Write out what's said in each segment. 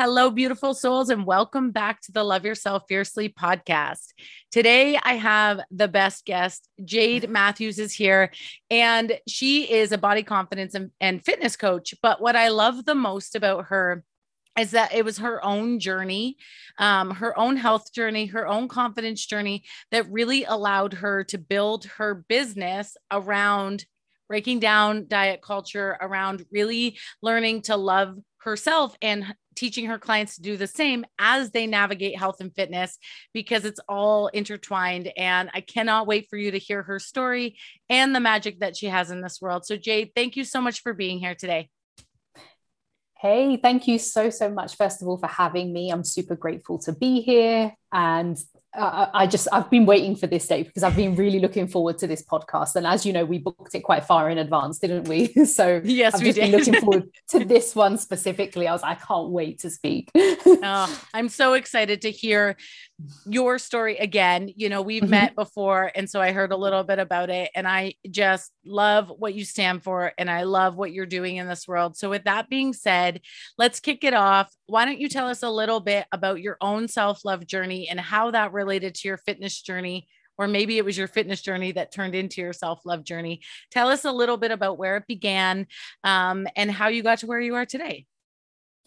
Hello, beautiful souls, and welcome back to the Love Yourself Fiercely podcast. Today, I have the best guest. Jade Matthews is here, and she is a body confidence and, and fitness coach. But what I love the most about her is that it was her own journey, um, her own health journey, her own confidence journey that really allowed her to build her business around breaking down diet culture, around really learning to love herself and teaching her clients to do the same as they navigate health and fitness because it's all intertwined. And I cannot wait for you to hear her story and the magic that she has in this world. So, Jade, thank you so much for being here today. Hey, thank you so, so much, first of all, for having me. I'm super grateful to be here. And uh, I just I've been waiting for this day because I've been really looking forward to this podcast. And as you know, we booked it quite far in advance, didn't we? So yes, I've we did. looking forward to this one specifically. I was I can't wait to speak. oh, I'm so excited to hear your story again. You know, we've mm-hmm. met before, and so I heard a little bit about it, and I just love what you stand for, and I love what you're doing in this world. So, with that being said, let's kick it off. Why don't you tell us a little bit about your own self love journey and how that related to your fitness journey? Or maybe it was your fitness journey that turned into your self love journey. Tell us a little bit about where it began um, and how you got to where you are today.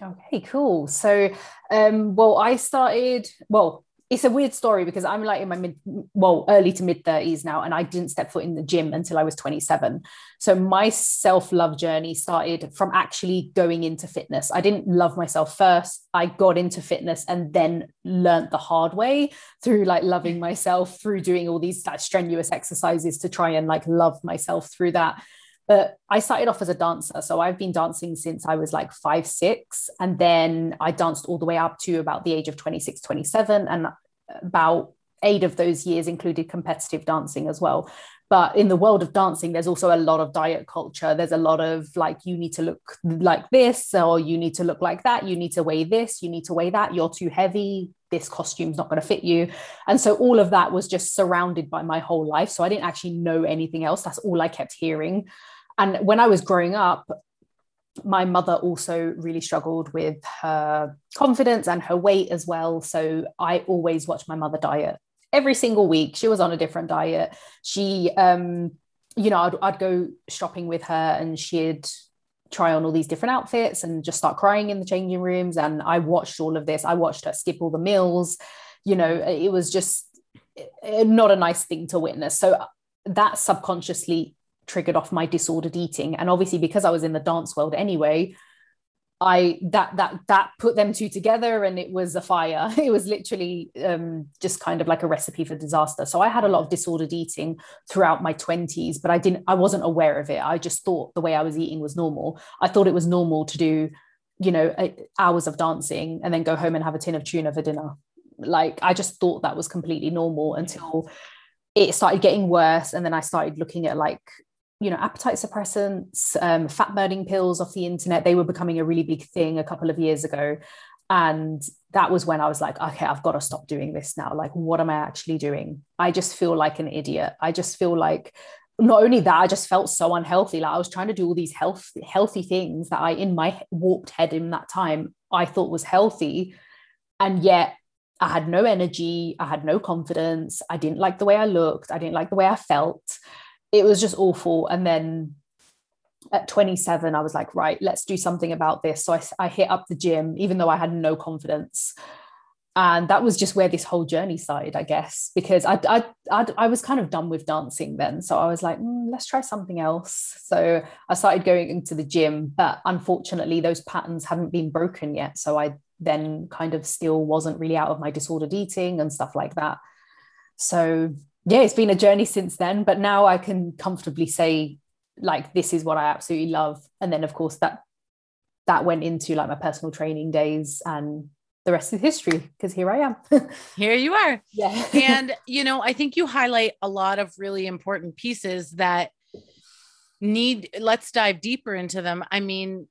Okay, cool. So, um, well, I started, well, it's a weird story because I'm like in my mid, well, early to mid 30s now, and I didn't step foot in the gym until I was 27. So my self love journey started from actually going into fitness. I didn't love myself first. I got into fitness and then learned the hard way through like loving myself, through doing all these like, strenuous exercises to try and like love myself through that. But I started off as a dancer. So I've been dancing since I was like five, six. And then I danced all the way up to about the age of 26, 27. And about eight of those years included competitive dancing as well. But in the world of dancing, there's also a lot of diet culture. There's a lot of like, you need to look like this, or you need to look like that. You need to weigh this, you need to weigh that. You're too heavy. This costume's not going to fit you. And so all of that was just surrounded by my whole life. So I didn't actually know anything else. That's all I kept hearing. And when I was growing up, my mother also really struggled with her confidence and her weight as well. So I always watched my mother diet every single week. She was on a different diet. She, um, you know, I'd, I'd go shopping with her and she'd try on all these different outfits and just start crying in the changing rooms. And I watched all of this. I watched her skip all the meals. You know, it was just eh, not a nice thing to witness. So that subconsciously triggered off my disordered eating. And obviously because i was in the dance world anyway i that that that put them two together and it was a fire. It was literally um, just kind of like a recipe for disaster. So i had a lot of disordered eating throughout my 20s but i didn't i wasn't aware of it. I just thought the way i was eating was normal. I thought it was normal to do you know hours of dancing and then go home and have a tin of tuna for dinner. Like i just thought that was completely normal until it started getting worse and then i started looking at like you know appetite suppressants um, fat burning pills off the internet they were becoming a really big thing a couple of years ago. And that was when i was like okay i've got to stop doing this now. Like what am i actually doing? I just feel like an idiot. I just feel like not only that i just felt so unhealthy. Like i was trying to do all these health healthy things that i in my warped head in that time i thought was healthy. And yet I had no energy. I had no confidence. I didn't like the way I looked. I didn't like the way I felt it was just awful. And then at 27, I was like, right, let's do something about this. So I, I hit up the gym, even though I had no confidence. And that was just where this whole journey started, I guess, because I, I, I, I was kind of done with dancing then. So I was like, mm, let's try something else. So I started going into the gym, but unfortunately, those patterns hadn't been broken yet. So I then kind of still wasn't really out of my disordered eating and stuff like that. So yeah, it's been a journey since then, but now I can comfortably say like this is what I absolutely love. And then of course that that went into like my personal training days and the rest is history because here I am. here you are. Yeah. and you know, I think you highlight a lot of really important pieces that need let's dive deeper into them. I mean,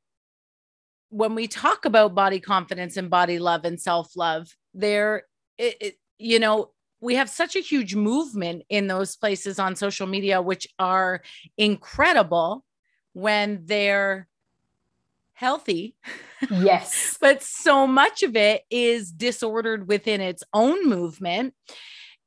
when we talk about body confidence and body love and self-love, there it, it you know, we have such a huge movement in those places on social media, which are incredible when they're healthy Yes. but so much of it is disordered within its own movement.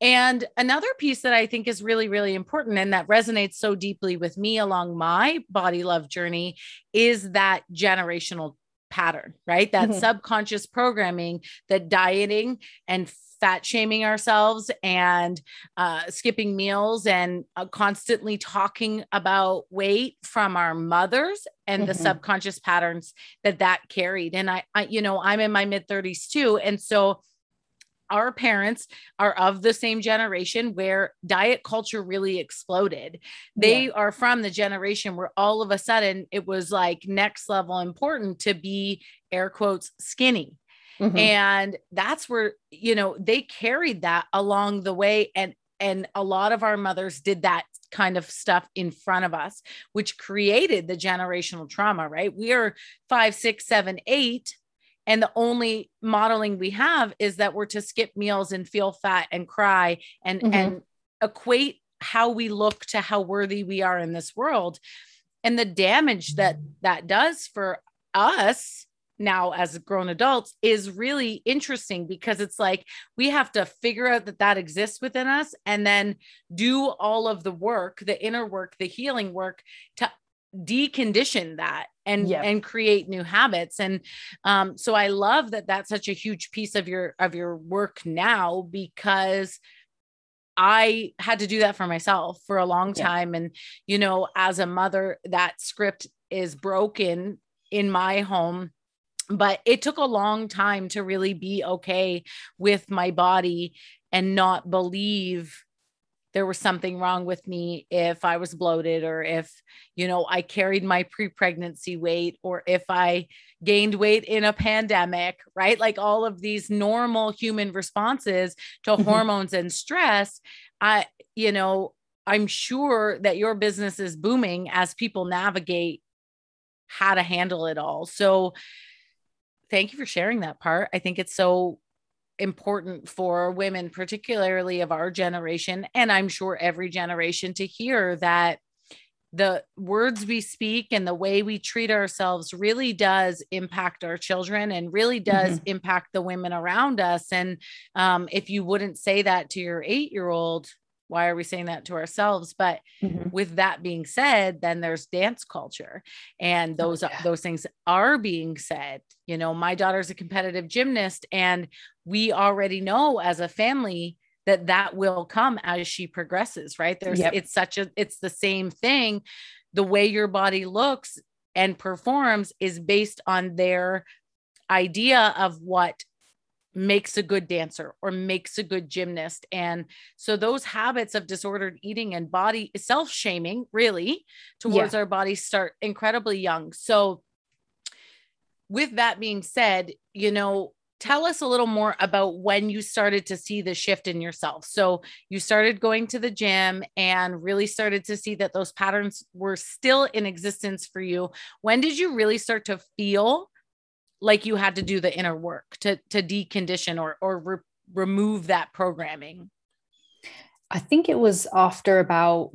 And another piece that I think is really, really important and that resonates so deeply with me along my body love journey is that generational pattern, right? That mm-hmm. subconscious programming that dieting and fat shaming ourselves and uh, skipping meals and uh, constantly talking about weight from our mothers and mm-hmm. the subconscious patterns that that carried. And I, I you know, I'm in my mid 30s too. And so our parents are of the same generation where diet culture really exploded. They yeah. are from the generation where all of a sudden it was like next level important to be air quotes skinny. Mm-hmm. And that's where, you know, they carried that along the way. And and a lot of our mothers did that kind of stuff in front of us, which created the generational trauma, right? We are five, six, seven, eight and the only modeling we have is that we're to skip meals and feel fat and cry and mm-hmm. and equate how we look to how worthy we are in this world and the damage that that does for us now as grown adults is really interesting because it's like we have to figure out that that exists within us and then do all of the work the inner work the healing work to decondition that and yep. and create new habits and um, so i love that that's such a huge piece of your of your work now because i had to do that for myself for a long time yeah. and you know as a mother that script is broken in my home but it took a long time to really be okay with my body and not believe there was something wrong with me if I was bloated or if, you know, I carried my pre pregnancy weight or if I gained weight in a pandemic, right? Like all of these normal human responses to mm-hmm. hormones and stress. I, you know, I'm sure that your business is booming as people navigate how to handle it all. So, thank you for sharing that part. I think it's so important for women, particularly of our generation, and I'm sure every generation, to hear that the words we speak and the way we treat ourselves really does impact our children and really does mm-hmm. impact the women around us. And um, if you wouldn't say that to your eight year old, why are we saying that to ourselves but mm-hmm. with that being said then there's dance culture and oh, those oh, yeah. those things are being said you know my daughter's a competitive gymnast and we already know as a family that that will come as she progresses right there's yep. it's such a it's the same thing the way your body looks and performs is based on their idea of what makes a good dancer or makes a good gymnast. And so those habits of disordered eating and body self shaming, really, towards yeah. our bodies start incredibly young. So, with that being said, you know, tell us a little more about when you started to see the shift in yourself. So, you started going to the gym and really started to see that those patterns were still in existence for you. When did you really start to feel like you had to do the inner work to to decondition or or re- remove that programming i think it was after about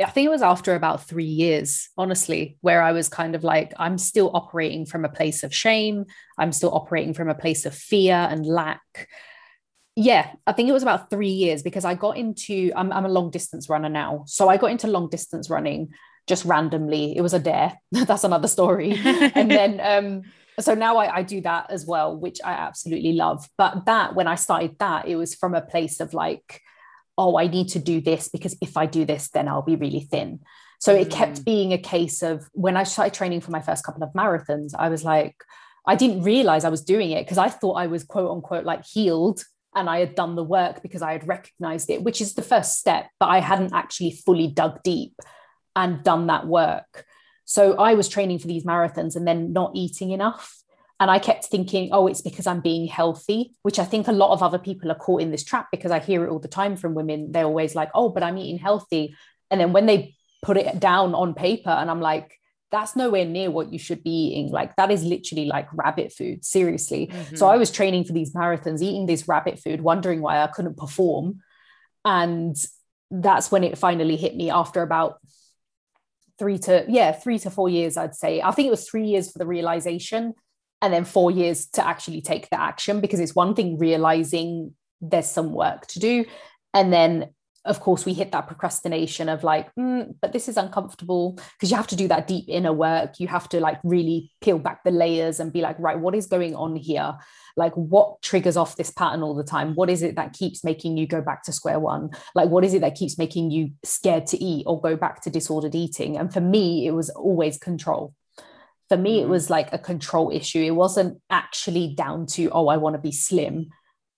I think it was after about three years, honestly, where I was kind of like, I'm still operating from a place of shame. I'm still operating from a place of fear and lack. Yeah, I think it was about three years because I got into, I'm, I'm a long distance runner now. So I got into long distance running just randomly. It was a dare. That's another story. and then um, so now I, I, do that as well which i absolutely love. But that when i started that it was from a place of like oh i need to do this because if i do this then i'll be really thin. So it kept mm. being a case of when i started training for my first couple of marathons i was like i didn't realize i was doing it because i thought i was quote unquote like healed and i had done the work because i had recognized it which is the first step but i hadn't actually fully dug deep and done that work so I was training for these marathons and then not eating enough. And I kept thinking, oh, it's because I'm being healthy, which I think a lot of other people are caught in this trap because I hear it all the time from women. They're always like, oh, but I'm eating healthy. And then when they put it down on paper, and I'm like, that's nowhere near what you should be eating. Like, that is literally like rabbit food, seriously. Mm-hmm. So I was training for these marathons, eating this rabbit food, wondering why I couldn't perform. And that's when it finally hit me after about three to yeah three to four years i'd say. I think it was three years for the realization and then four years to actually take the action because it's one thing realizing there's some work to do. And then of course we hit that procrastination of like mm, but this is uncomfortable because you have to do that deep inner work. You have to like really peel back the layers and be like right what is going on here? Like what triggers off this pattern all the time? What is it that keeps making you go back to square one? Like what is it that keeps making you scared to eat or go back to disordered eating? And for me it was always control. For me it mm. was like a control issue. It wasn't actually down to oh i want to be slim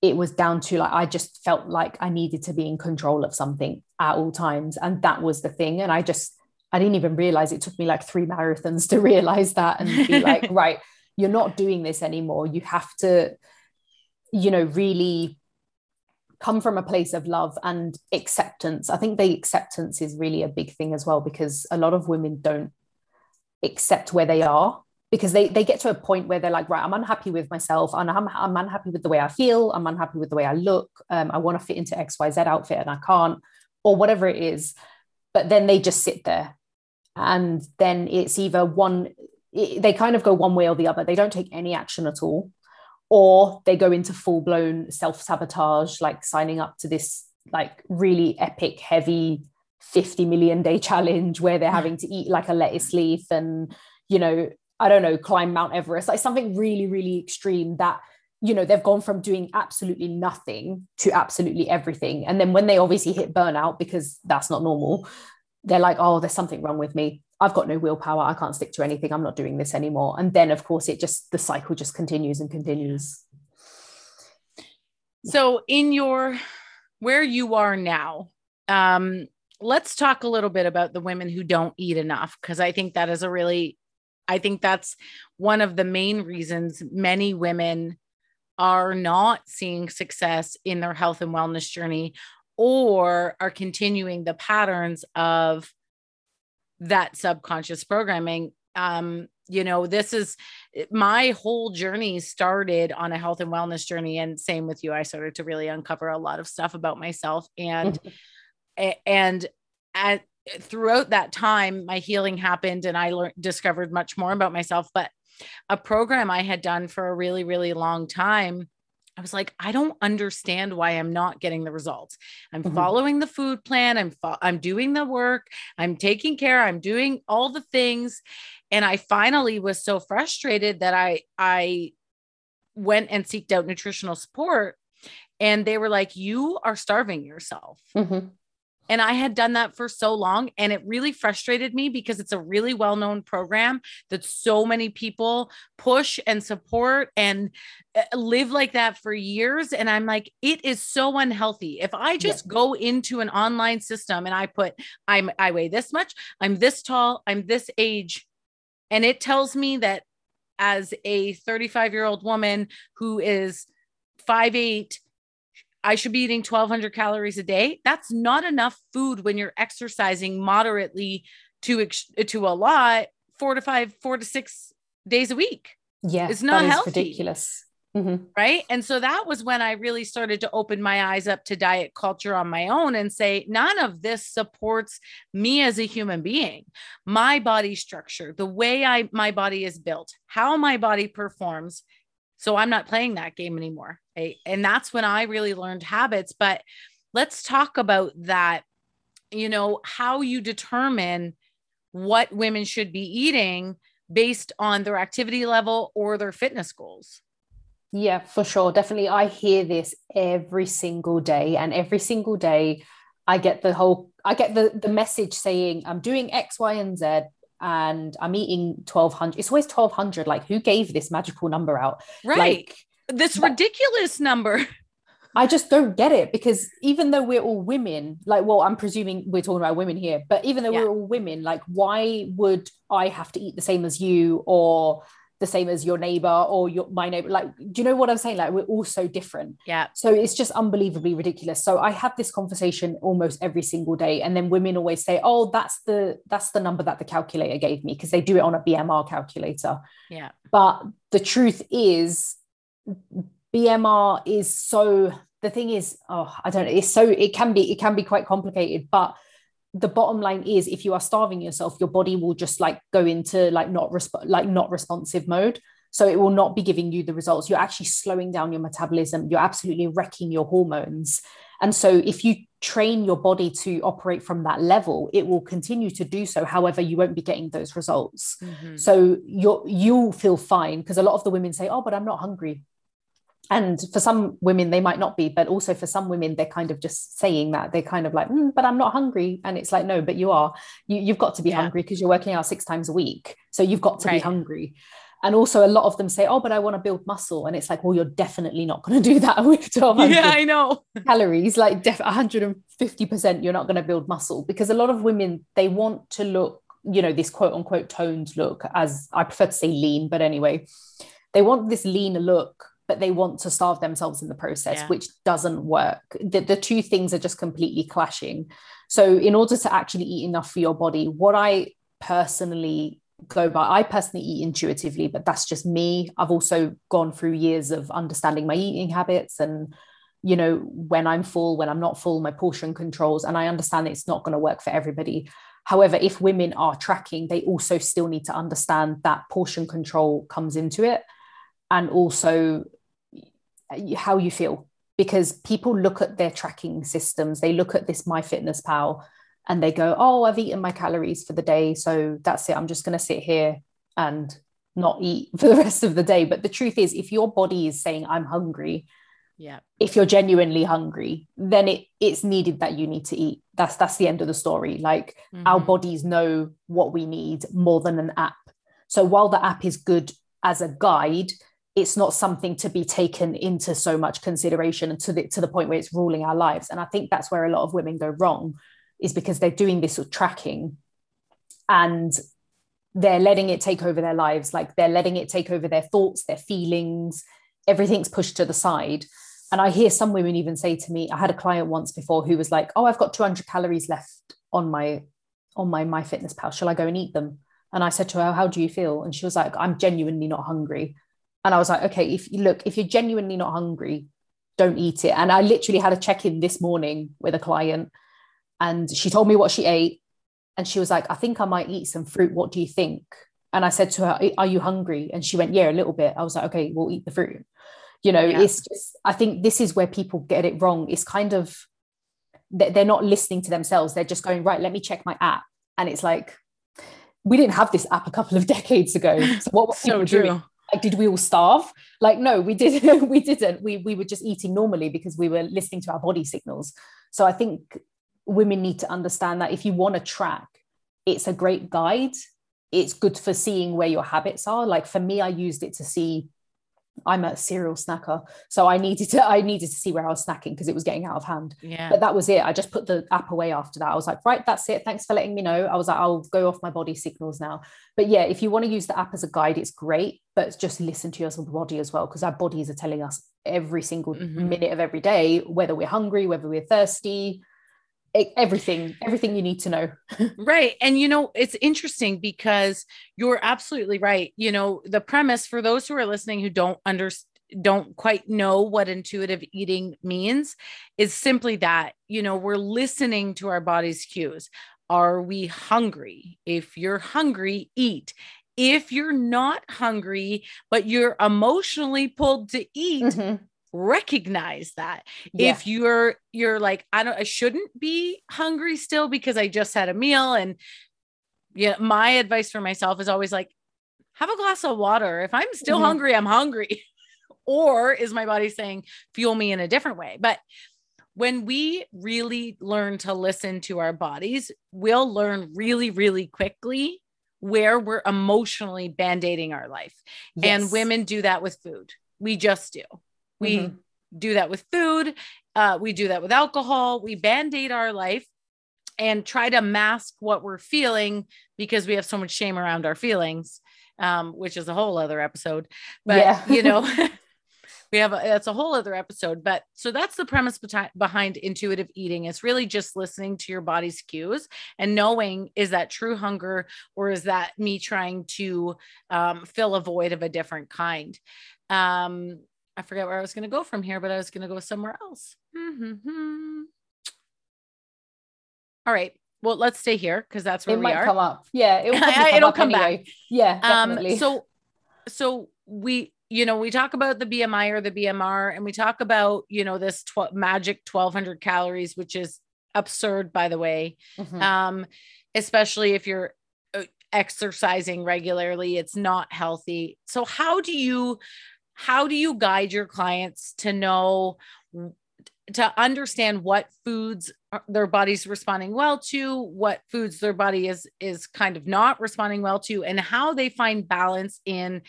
it was down to like I just felt like I needed to be in control of something at all times. And that was the thing. And I just, I didn't even realize it took me like three marathons to realize that and be like, right, you're not doing this anymore. You have to, you know, really come from a place of love and acceptance. I think the acceptance is really a big thing as well, because a lot of women don't accept where they are because they they get to a point where they're like right i'm unhappy with myself. And i'm, I'm unhappy with the way i feel. I'm unhappy with the way i look. Um, i want to fit into xyz outfit and i can't or whatever it is. But then they just sit there. And then it's either one it, they kind of go one way or the other. They don't take any action at all. Or they go into full blown self sabotage like signing up to this like really epic heavy 50 million day challenge where they're having to eat like a lettuce leaf and you know I don't know, climb Mount Everest, like something really, really extreme that, you know, they've gone from doing absolutely nothing to absolutely everything. And then when they obviously hit burnout, because that's not normal, they're like, oh, there's something wrong with me. I've got no willpower. I can't stick to anything. I'm not doing this anymore. And then, of course, it just, the cycle just continues and continues. So, in your, where you are now, um, let's talk a little bit about the women who don't eat enough, because I think that is a really I think that's one of the main reasons many women are not seeing success in their health and wellness journey or are continuing the patterns of that subconscious programming. Um, you know, this is my whole journey started on a health and wellness journey. And same with you, I started to really uncover a lot of stuff about myself. And mm-hmm. and at throughout that time, my healing happened and I learned, discovered much more about myself. But a program I had done for a really, really long time, I was like, I don't understand why I'm not getting the results. I'm mm-hmm. following the food plan. I'm fo- I'm doing the work. I'm taking care. I'm doing all the things, and I finally was so frustrated that I I went and seeked out nutritional support, and they were like, "You are starving yourself." Mm-hmm. And I had done that for so long. And it really frustrated me because it's a really well known program that so many people push and support and uh, live like that for years. And I'm like, it is so unhealthy. If I just yeah. go into an online system and I put, I'm, I weigh this much, I'm this tall, I'm this age, and it tells me that as a 35 year old woman who is five eight I should be eating 1200 calories a day. That's not enough food when you're exercising moderately to to a lot, four to five, four to six days a week. Yeah, it's not healthy. ridiculous. Mm-hmm. Right. And so that was when I really started to open my eyes up to diet culture on my own and say, none of this supports me as a human being. My body structure, the way I my body is built, how my body performs so I'm not playing that game anymore. And that's when I really learned habits. But let's talk about that, you know, how you determine what women should be eating based on their activity level or their fitness goals. Yeah, for sure. Definitely. I hear this every single day. And every single day, I get the whole, I get the, the message saying, I'm doing X, Y, and Z and I'm eating 1200. It's always 1200. Like, who gave this magical number out? Right. Like, this ridiculous number. I just don't get it because even though we're all women, like, well, I'm presuming we're talking about women here, but even though yeah. we're all women, like, why would I have to eat the same as you or the same as your neighbor or your my neighbor? Like do you know what i'm saying? Like we're all so different. Yeah. So it's just unbelievably ridiculous. So i have this conversation almost every single day and then women always say oh that's the that's the number that the calculator gave me because they do it on a bmr calculator. Yeah. But the truth is bmr is so the thing is oh i don't know it's so it can be it can be quite complicated but the bottom line is if you are starving yourself your body will just like go into like not resp- like not responsive mode So it will not be giving you the results. You're actually slowing down your metabolism. You're absolutely wrecking your hormones. And so if you train your body to operate from that level, it will continue to do so. However, you won't be getting those results. Mm-hmm. So you're you'll feel fine because a lot of the women say, Oh, but I'm not hungry. And for some women, they might not be, but also for some women, they're kind of just saying that they're kind of like, mm, but I'm not hungry. And it's like, no, but you are. You, have got to be yeah. hungry because you're working out six times a week. So you've got to right. be hungry and also a lot of them say oh but i want to build muscle. And it's like well you're definitely not going to do that with 1200 yeah i know. calories. Like def- 150% you're not going to build muscle. Because a lot of women they want to look you know this quote unquote toned look as i prefer to say lean but anyway. They want this lean look but they want to starve themselves in the process yeah. which doesn't work. The, the two things are just completely clashing. So in order to actually eat enough for your body what i personally go by. I personally eat intuitively, but that's just me. I've also gone through years of understanding my eating habits and you know when I'm full, when I'm not full, my portion controls, and I understand it's not going to work for everybody. However, if women are tracking, they also still need to understand that portion control comes into it, and also how you feel because people look at their tracking systems. They look at this MyFitnessPal and they go, Oh, I've eaten my calories for the day. So that's it. I'm just going to sit here and not eat for the rest of the day. But the truth is, if your body is saying, I'm hungry, yeah if you're genuinely hungry then it it's needed that you need to eat that's that's the end of the story like mm-hmm. our bodies know what we need more than an app so while the app is good as a guide it's not something to be taken into so much consideration to the to the point where it's ruling our lives and i think that's where a lot of women go wrong is because they're doing this with tracking and they're letting it take over their lives. Like they're letting it take over their thoughts their feelings. Everything's pushed to the side. And i hear some women even say to me i had a client once before who was like oh i've got 200 calories left on my on my MyFitnessPal shall i go and eat them? And i said to her how do you feel? And she was like i'm genuinely not hungry. And i was like okay if you look if you're genuinely not hungry don't eat it. And i literally had a check-in this morning with a client and she told me what she ate. And she was like, I think I might eat some fruit. What do you think? And I said to her, Are you hungry? And she went, Yeah, a little bit. I was like, Okay, we'll eat the fruit. You know, yeah. it's just, I think this is where people get it wrong. It's kind of, they're not listening to themselves. They're just going, Right, let me check my app. And it's like, we didn't have this app a couple of decades ago. So what were so true. doing? Like, did we all starve? Like, no, we didn't. we didn't. We we were just eating normally because we were listening to our body signals. So I think women need to understand that if you want to track, it's a great guide. It's good for seeing where your habits are. Like for me, I used it to see I'm a cereal snacker. So I needed to I needed to see where I was snacking because it was getting out of hand. Yeah. But that was it. I just put the app away after that. I was like, right, that's it. Thanks for letting me know. I was like, I'll go off my body signals now. But yeah, if you want to use the app as a guide, it's great. But just listen to your body as well, because our bodies are telling us every single mm-hmm. minute of every day, whether we're hungry, whether we're thirsty, everything everything you need to know. Right. And you know it's interesting because you're absolutely right. You know the premise for those who are listening who don't understand don't quite know what intuitive eating means is simply that you know we're listening to our body's cues. Are we hungry? If you're hungry eat. If you're not hungry but you're emotionally pulled to eat mm-hmm recognize that. Yeah. if you're you're like i don't i shouldn't be hungry still because i just had a meal and yeah my advice for myself is always like have a glass of water. If i'm still mm-hmm. hungry i'm hungry. Or is my body saying fuel me in a different way? But when we really learn to listen to our bodies we'll learn really really quickly where we're emotionally band-aiding our life. Yes. and women do that with food. We just do we mm-hmm. do that with food. Uh, we do that with alcohol. We band aid our life and try to mask what we're feeling because we have so much shame around our feelings, um, which is a whole other episode. But, yeah. you know, we have a, that's a whole other episode but so that's the premise behind intuitive eating it's really just listening to your body's cues and knowing is that true hunger or is that me trying to um, fill a void of a different kind um, I forget where I was going to go from here, but I was going to go somewhere else. Mm-hmm. All right. Well, let's stay here because that's where it we might are. come up. Yeah, it will come it'll come anyway. back. Yeah, um, definitely. Um, so, so we you know we talk about the bmi or the bmr and we talk about you know this tw- magic 1200 calories which is absurd by the way mm-hmm. um especially if you're uh, exercising regularly it's not healthy so how do you how do you guide your clients to know to understand what foods their body's responding well to what foods their body is is kind of not responding well to and how they find balance in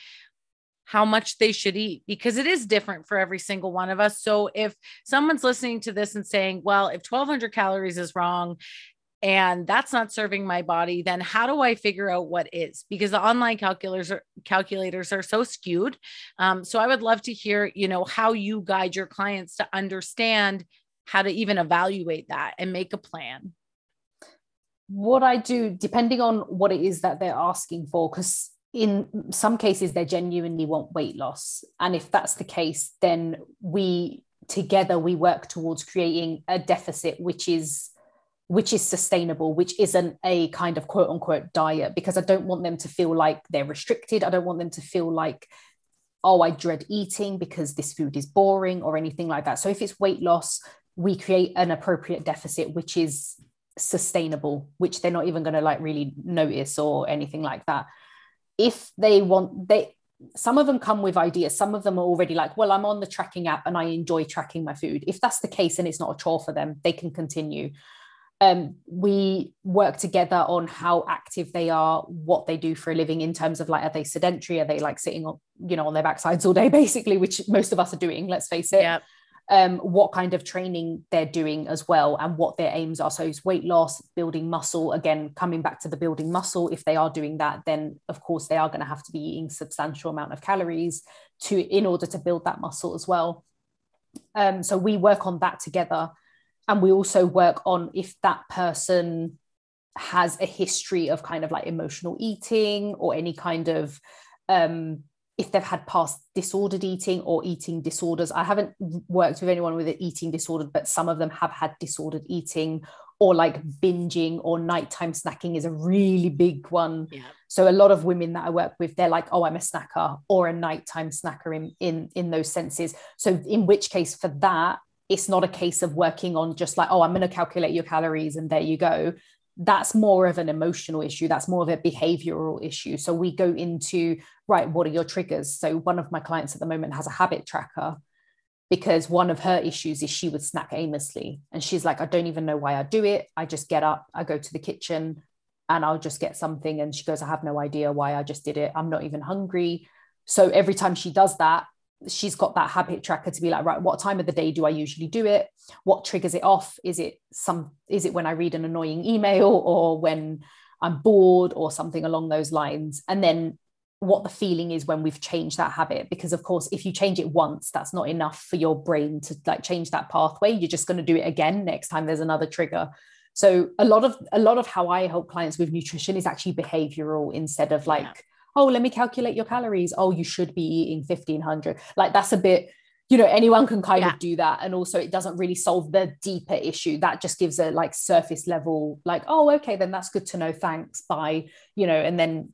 how much they should eat? Because it is different for every single one of us. So if someone's listening to this and saying well if 1200 calories is wrong and that's not serving my body then how do i figure out what is? Because the online calculators are calculators are so skewed. Um, so i would love to hear you know how you guide your clients to understand how to even evaluate that and make a plan. What i do depending on what it is that they're asking for because in some cases they genuinely want weight loss. And if that's the case then we together we work towards creating a deficit which is which is sustainable, which isn't a kind of quote unquote diet, because I don't want them to feel like they're restricted. I don't want them to feel like, oh, I dread eating because this food is boring or anything like that. So if it's weight loss, we create an appropriate deficit, which is sustainable, which they're not even going to like really notice or anything like that. If they want, they, some of them come with ideas. Some of them are already like, well, I'm on the tracking app and I enjoy tracking my food. If that's the case and it's not a chore for them, they can continue um, we work together on how active they are, what they do for a living in terms of like, are they sedentary? Are they like sitting on, you know, on their backsides all day, basically, which most of us are doing, let's face it. Yep. Um, what kind of training they're doing as well and what their aims are. So it's weight loss, building muscle. Again, coming back to the building muscle, if they are doing that, then of course they are going to have to be eating substantial amount of calories to in order to build that muscle as well. Um, so we work on that together and we also work on if that person has a history of kind of like emotional eating or any kind of um, if they've had past disordered eating or eating disorders. I haven't worked with anyone with an eating disorder, but some of them have had disordered eating or like binging or nighttime snacking is a really big one. Yeah. So a lot of women that I work with, they're like, oh, I'm a snacker or a nighttime snacker in in in those senses. So in which case for that, it's not a case of working on just like, oh, I'm going to calculate your calories and there you go. That's more of an emotional issue. That's more of a behavioral issue. So we go into, right, what are your triggers? So one of my clients at the moment has a habit tracker because one of her issues is she would snack aimlessly. And she's like, I don't even know why I do it. I just get up, I go to the kitchen and I'll just get something. And she goes, I have no idea why I just did it. I'm not even hungry. So every time she does that, she's got that habit tracker to be like right what time of the day do i usually do it? What triggers it off? Is it some is it when i read an annoying email or when i'm bored or something along those lines? And then what the feeling is when we've changed that habit because of course if you change it once that's not enough for your brain to like change that pathway. You're just going to do it again next time there's another trigger. So a lot of a lot of how i help clients with nutrition is actually behavioral instead of like yeah oh let me calculate your calories. Oh you should be eating 1500 like that's a bit you know anyone can kind yeah. of do that. And also it doesn't really solve the deeper issue. That just gives a like surface level like oh okay then that's good to know. Thanks. Bye. You know and then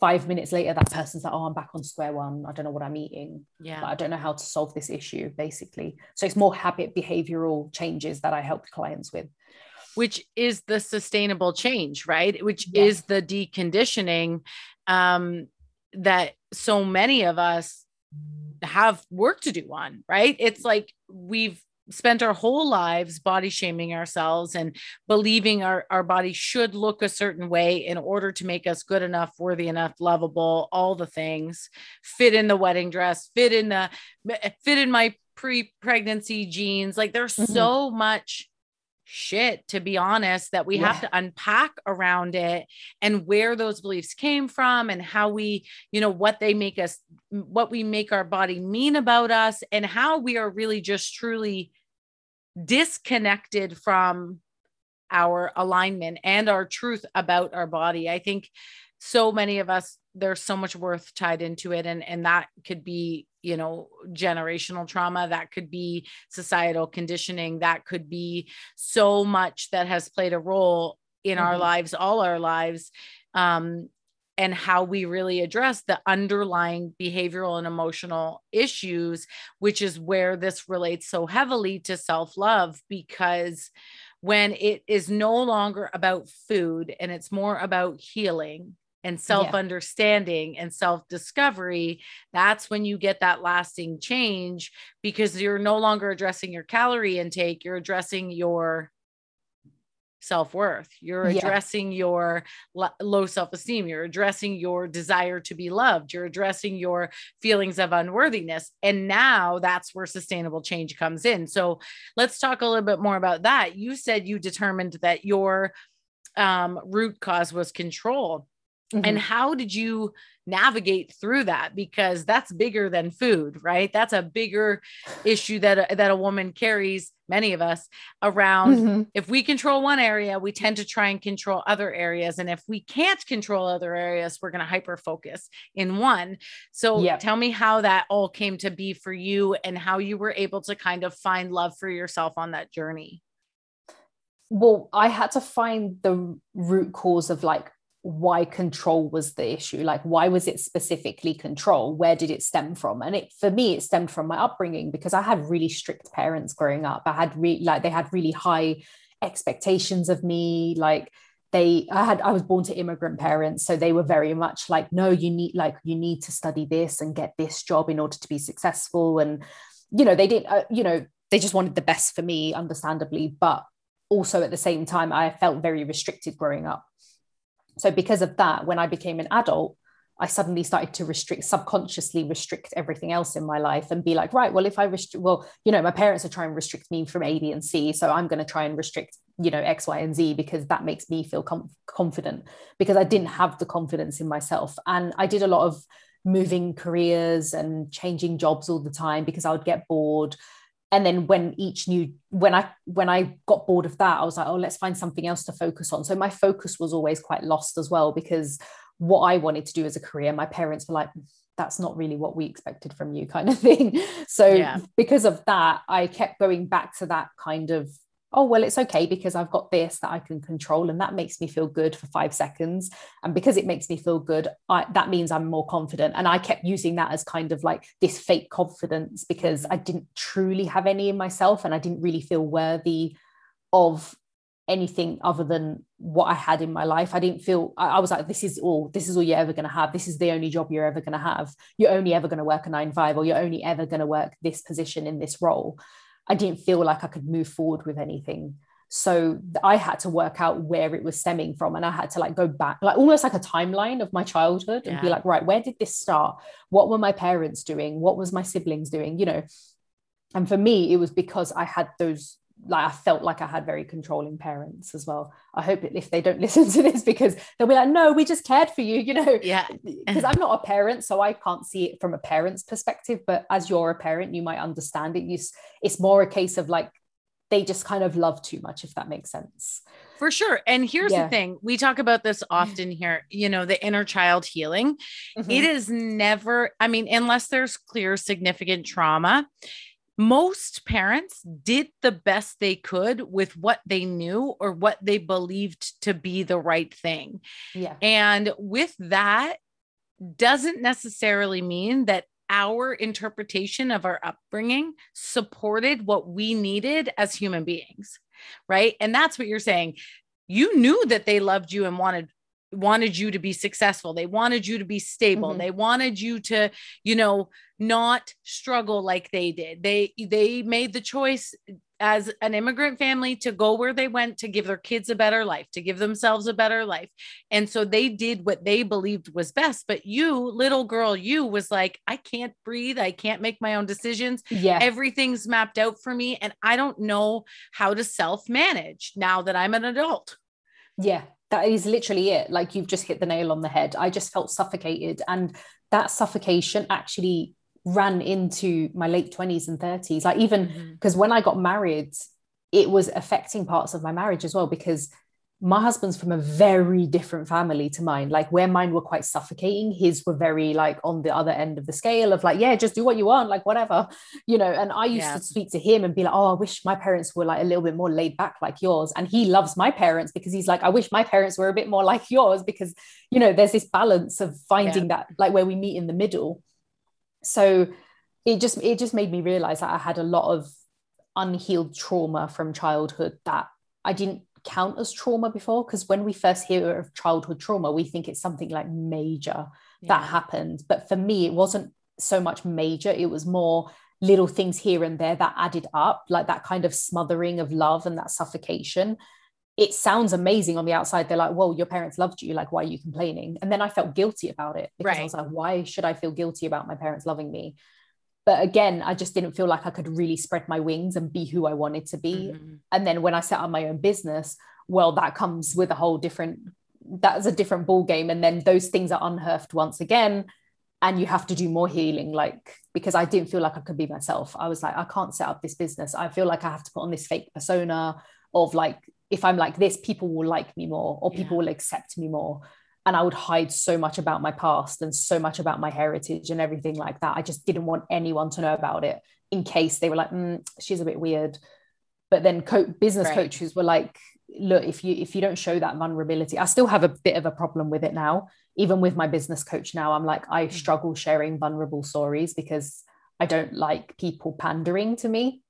five minutes later that person's like oh i'm back on square one. I don't know what i'm eating. Yeah. I don't know how to solve this issue basically. So it's more habit behavioral changes that i help clients with. Which is the sustainable change right? Which is the deconditioning um, that so many of us have work to do on, right? It's like we've spent our whole lives body shaming ourselves and believing our, our body should look a certain way in order to make us good enough, worthy enough, lovable, all the things, fit in the wedding dress, fit in the fit in my pre-pregnancy jeans. Like there's mm-hmm. so much shit to be honest that we yeah. have to unpack around it and where those beliefs came from and how we you know what they make us what we make our body mean about us and how we are really just truly disconnected from our alignment and our truth about our body i think so many of us there's so much worth tied into it and and that could be you know generational trauma that could be societal conditioning that could be so much that has played a role in mm-hmm. our lives all our lives um and how we really address the underlying behavioral and emotional issues, which is where this relates so heavily to self love because when it is no longer about food and it's more about healing and self understanding yeah. and self discovery, that's when you get that lasting change because you're no longer addressing your calorie intake, you're addressing your self-worth you're addressing yeah. your low self-esteem you're addressing your desire to be loved you're addressing your feelings of unworthiness and now that's where sustainable change comes in so let's talk a little bit more about that you said you determined that your um, root cause was control Mm-hmm. And how did you navigate through that? Because that's bigger than food, right? That's a bigger issue that, that a woman carries, many of us, around. Mm-hmm. If we control one area, we tend to try and control other areas. And if we can't control other areas, we're going to hyper focus in one. So yep. tell me how that all came to be for you and how you were able to kind of find love for yourself on that journey. Well, I had to find the root cause of like why control was the issue like why was it specifically control? Where did it stem from? And it for me it stemmed from my upbringing because i had really strict parents growing up. I had really like they had really high expectations of me like they i had i was born to immigrant parents so they were very much like no you need like you need to study this and get this job in order to be successful. And you know they didn't uh, you know they just wanted the best for me understandably but also at the same time i felt very restricted growing up so because of that, when I became an adult, I suddenly started to restrict, subconsciously restrict everything else in my life and be like, right, well, if I restrict, well, you know, my parents are trying to restrict me from A, B, and C. So I'm going to try and restrict, you know, X, Y, and Z because that makes me feel com- confident because I didn't have the confidence in myself. And I did a lot of moving careers and changing jobs all the time because I would get bored and then when each new when i when i got bored of that i was like oh let's find something else to focus on so my focus was always quite lost as well because what i wanted to do as a career my parents were like that's not really what we expected from you kind of thing so yeah. because of that i kept going back to that kind of oh well it's okay because i've got this that i can control and that makes me feel good for five seconds. And because it makes me feel good I, that means i'm more confident. And i kept using that as kind of like this fake confidence because i didn't truly have any in myself and i didn't really feel worthy of anything other than what i had in my life. I didn't feel i, I was like this is all this is all you're ever going to have. This is the only job you're ever going to have. You're only ever going to work a nine five or you're only ever going to work this position in this role I didn't feel like I could move forward with anything. So I had to work out where it was stemming from. And I had to like go back, like almost like a timeline of my childhood and yeah. be like, right, where did this start? What were my parents doing? What was my siblings doing? You know, and for me, it was because I had those like I felt like I had very controlling parents as well. I hope if they don't listen to this because they'll be like, no, we just cared for you, you know. Yeah. Because I'm not a parent, so I can't see it from a parent's perspective. But as you're a parent, you might understand it. You, it's more a case of like they just kind of love too much, if that makes sense. For sure. And here's yeah. the thing we talk about this often here, you know, the inner child healing. Mm-hmm. It is never, I mean, unless there's clear, significant trauma most parents did the best they could with what they knew or what they believed to be the right thing. Yeah. And with that doesn't necessarily mean that our interpretation of our upbringing supported what we needed as human beings. Right. And that's what you're saying. You knew that they loved you and wanted wanted you to be successful. They wanted you to be stable. Mm-hmm. They wanted you to, you know, not struggle like they did. They they made the choice as an immigrant family to go where they went to give their kids a better life, to give themselves a better life. And so they did what they believed was best. But you, little girl, you was like, I can't breathe. I can't make my own decisions. Yeah. Everything's mapped out for me. And I don't know how to self manage now that I'm an adult. Yeah that is literally it. Like you've just hit the nail on the head. I just felt suffocated and that suffocation actually ran into my late 20s and 30s like even because mm-hmm. when i got married it was affecting parts of my marriage as well because my husband's from a very different family to mine. Like where mine were quite suffocating, his were very like on the other end of the scale of like, yeah, just do what you want, like whatever, you know. And I used yeah. to speak to him and be like, oh, I wish my parents were like a little bit more laid back like yours. And he loves my parents because he's like, I wish my parents were a bit more like yours because, you know, there's this balance of finding yeah. that like where we meet in the middle. So it just it just made me realize that I had a lot of unhealed trauma from childhood that I didn't count as trauma before because when we first hear of childhood trauma we think it's something like major yeah. that happened. But for me it wasn't so much major. It was more little things here and there that added up like that kind of smothering of love and that suffocation. It sounds amazing on the outside. They're like well your parents loved you. Like why are you complaining? And then i felt guilty about it because right. i was like why should i feel guilty about my parents loving me but again i just didn't feel like i could really spread my wings and be who i wanted to be. Mm-hmm. and then when i set up my own business well that comes with a whole different that's a different ball game and then those things are unearthed once again and you have to do more healing like because i didn't feel like i could be myself. I was like i can't set up this business. I feel like i have to put on this fake persona of like if i'm like this people will like me more or people yeah. will accept me more and I would hide so much about my past and so much about my heritage and everything like that. I just didn't want anyone to know about it in case they were like, mm, she's a bit weird. But then co- business right. coaches were like, look, if you if you don't show that vulnerability, I still have a bit of a problem with it now. Even with my business coach now, I'm like, I mm. struggle sharing vulnerable stories because I don't like people pandering to me.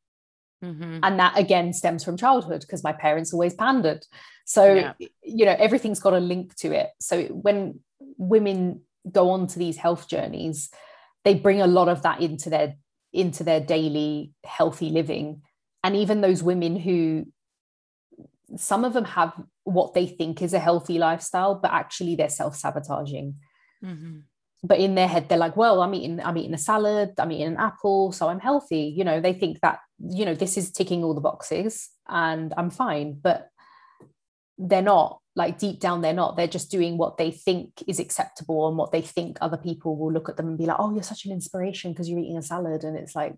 Mm-hmm. And that again stems from childhood because my parents always pandered. So, yeah. you know, everything's got a link to it. So when women go on to these health journeys, they bring a lot of that into their into their daily healthy living. And even those women who some of them have what they think is a healthy lifestyle, but actually they're self-sabotaging. Mm-hmm but in their head they're like well i'm eating i'm eating a salad i'm eating an apple so i'm healthy. You know they think that you know this is ticking all the boxes and i'm fine but they're not like deep down they're not. They're just doing what they think is acceptable and what they think other people will look at them and be like oh you're such an inspiration because you're eating a salad. And it's like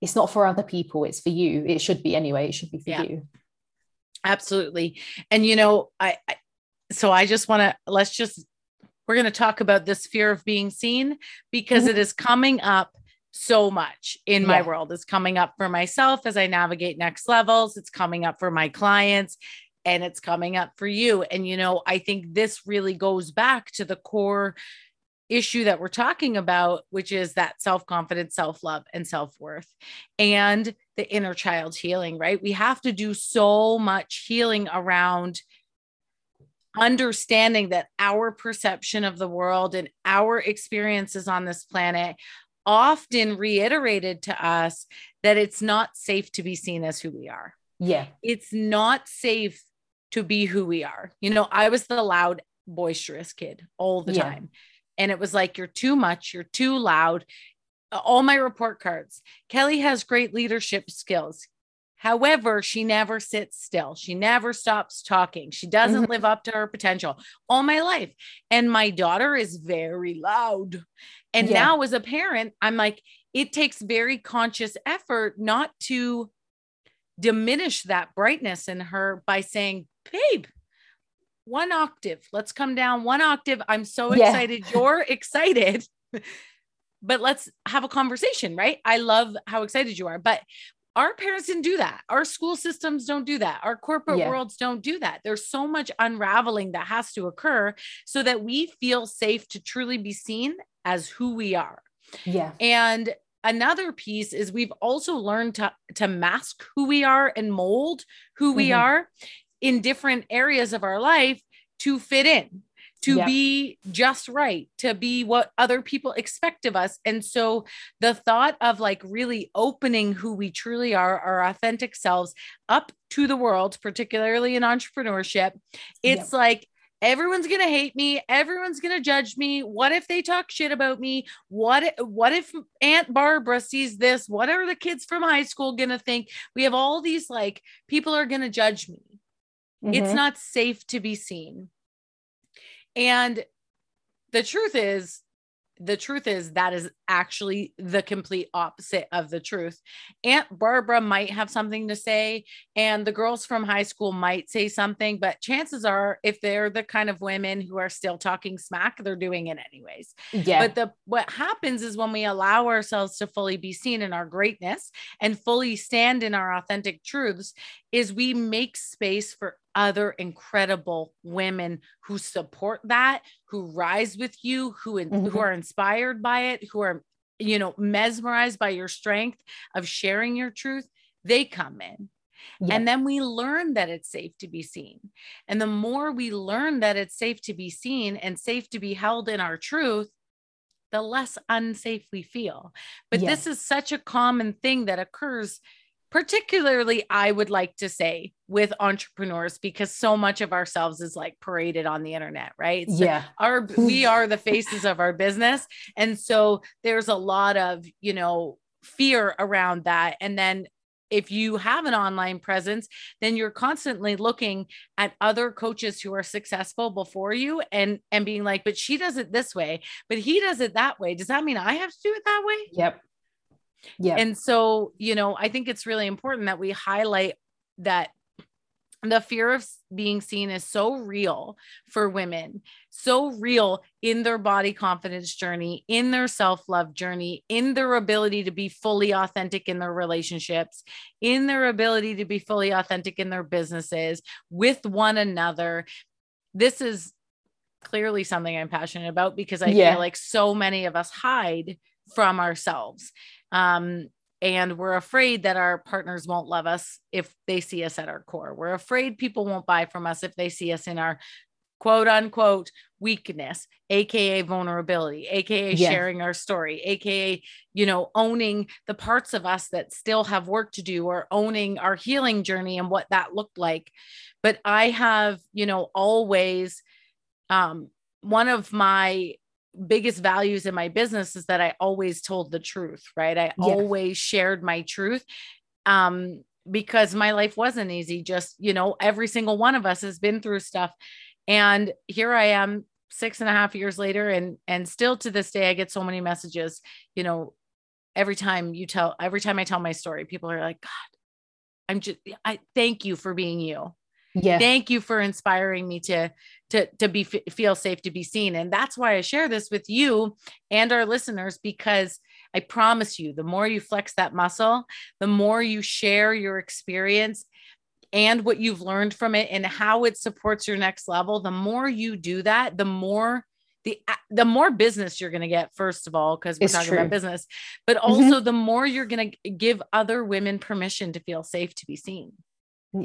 it's not for other people it's for you. It should be anyway it should be for yeah. you. Absolutely. And you know I, I so i just want to let's just we're going to talk about this fear of being seen because mm-hmm. it is coming up so much in yeah. my world. It's coming up for myself as I navigate next levels. It's coming up for my clients and it's coming up for you. And, you know, I think this really goes back to the core issue that we're talking about, which is that self confidence, self love, and self worth, and the inner child healing, right? We have to do so much healing around understanding that our perception of the world and our experiences on this planet often reiterated to us that it's not safe to be seen as who we are. Yeah. It's not safe to be who we are. You know, I was the loud, boisterous kid all the yeah. time. And it was like, you're too much, you're too loud. All my report cards. Kelly has great leadership skills. However, she never sits still. She never stops talking. She doesn't mm-hmm. live up to her potential all my life. And my daughter is very loud. And yeah. now, as a parent, I'm like, it takes very conscious effort not to diminish that brightness in her by saying, babe, one octave. Let's come down one octave. I'm so yeah. excited. You're excited. but let's have a conversation, right? I love how excited you are. But our parents didn't do that. Our school systems don't do that. Our corporate yeah. worlds don't do that. There's so much unraveling that has to occur so that we feel safe to truly be seen as who we are. Yeah. And another piece is we've also learned to to mask who we are and mold who mm-hmm. we are in different areas of our life to fit in to yeah. be just right, to be what other people expect of us. And so the thought of like really opening who we truly are, our authentic selves up to the world, particularly in entrepreneurship, it's yeah. like, everyone's going to hate me everyone's going to judge me what if they talk shit about me what if, what if aunt barbara sees this what are the kids from high school going to think we have all these like people are going to judge me mm-hmm. it's not safe to be seen and the truth is, the truth is that is actually the complete opposite of the truth. Aunt Barbara might have something to say, and the girls from high school might say something, but chances are, if they're the kind of women who are still talking smack, they're doing it anyways. Yeah. But the what happens is when we allow ourselves to fully be seen in our greatness and fully stand in our authentic truths, is we make space for other incredible women who support that, who rise with you, who mm-hmm. who are inspired by it, who are you know mesmerized by your strength of sharing your truth. They come in. Yeah. And then we learn that it's safe to be seen. And the more we learn that it's safe to be seen and safe to be held in our truth, the less unsafe we feel. But yeah. this is such a common thing that occurs particularly I would like to say with entrepreneurs because so much of ourselves is like paraded on the internet, right? So yeah. Our we are the faces of our business and so there's a lot of, you know, fear around that and then if you have an online presence, then you're constantly looking at other coaches who are successful before you and and being like, but she does it this way, but he does it that way. Does that mean I have to do it that way? Yep. Yeah. And so, you know, I think it's really important that we highlight that the fear of being seen is so real for women, so real in their body confidence journey, in their self love journey, in their ability to be fully authentic in their relationships, in their ability to be fully authentic in their businesses with one another. This is clearly something I'm passionate about because I yeah. feel like so many of us hide from ourselves. Um, and we're afraid that our partners won't love us if they see us at our core. We're afraid people won't buy from us if they see us in our quote unquote weakness, aka vulnerability, aka yes. sharing our story, aka, you know, owning the parts of us that still have work to do or owning our healing journey and what that looked like. But I have, you know, always um one of my biggest values in my business is that I always told the truth, right? I always shared my truth. Um, because my life wasn't easy. Just, you know, every single one of us has been through stuff. And here I am six and a half years later. And and still to this day, I get so many messages, you know, every time you tell every time I tell my story, people are like, God, I'm just I thank you for being you yeah thank you for inspiring me to to to be feel safe to be seen and that's why i share this with you and our listeners because i promise you the more you flex that muscle the more you share your experience and what you've learned from it and how it supports your next level the more you do that the more the the more business you're going to get first of all because we're it's talking true. about business but mm-hmm. also mm-hmm. the more you're going to give other women permission to feel safe to be seen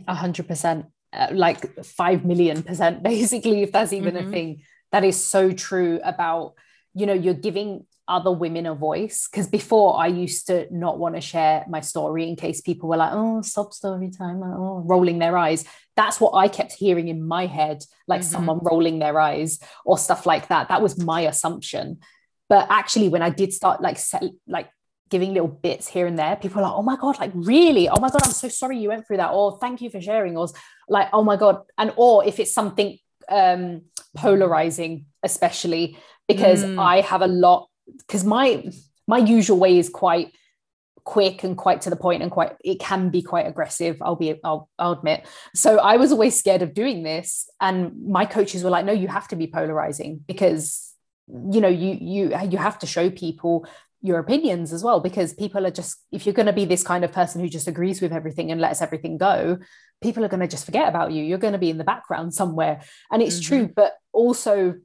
a hundred percent uh, like 5 million percent basically if that's even mm-hmm. a thing. That is so true about you know you're giving other women a voice. Because before i used to not want to share my story in case people were like oh sob story time oh, rolling their eyes. That's what i kept hearing in my head like mm-hmm. someone rolling their eyes or stuff like that. That was my assumption. But actually when i did start like set, like giving little bits here and there, people are like, oh my God, like really? Oh my God, I'm so sorry you went through that. Or thank you for sharing. Or like, oh my God. And or if it's something um polarizing, especially because mm. I have a lot, because my my usual way is quite quick and quite to the point and quite it can be quite aggressive i'll be I'll, I'll admit so i was always scared of doing this and my coaches were like no you have to be polarizing because you know you you you have to show people your opinions as well because people are just if you're going to be this kind of person who just agrees with everything and lets everything go people are going to just forget about you. You're going to be in the background somewhere. And it's mm-hmm. true but also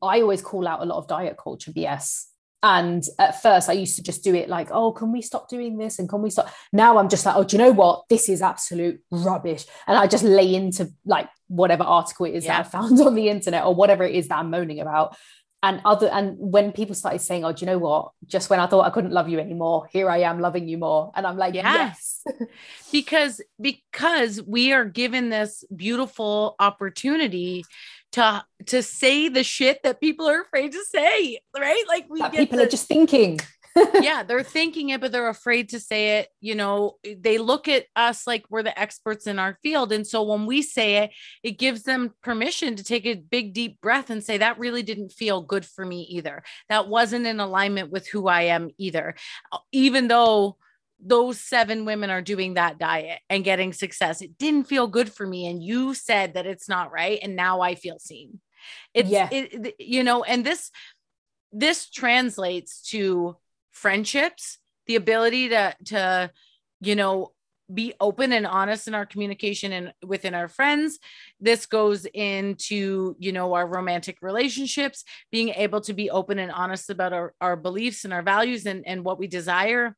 i always call out a lot of diet culture bs and at first i used to just do it like oh can we stop doing this? And can we stop? Now i'm just like oh do you know what? This is absolute rubbish. And i just lay into like whatever article it is yeah. that i found on the internet or whatever it is that i'm moaning about and other and when people started saying oh do you know what? Just when i thought i couldn't love you anymore here i am loving you more. And i'm like yes, yes. because because we are given this beautiful opportunity to to say the shit that people are afraid to say right? Like we people to, are just thinking yeah, they're thinking it, but they're afraid to say it. You know, eh, they look at us like we're the experts in our field. And so when we say it, it gives them permission to take a big, deep breath and say, that really didn't feel good for me either. That wasn't in alignment with who I am either. Uh, even though those seven women are doing that diet and getting success, it didn't feel good for me. And you said that it's not right. And now I feel seen. It's, yeah. It, you know, and this, this translates to friendships, the ability to to you know be open and honest in our communication and within our friends. This goes into you know our romantic relationships being able to be open and honest about our, our beliefs and our values and, and what we desire.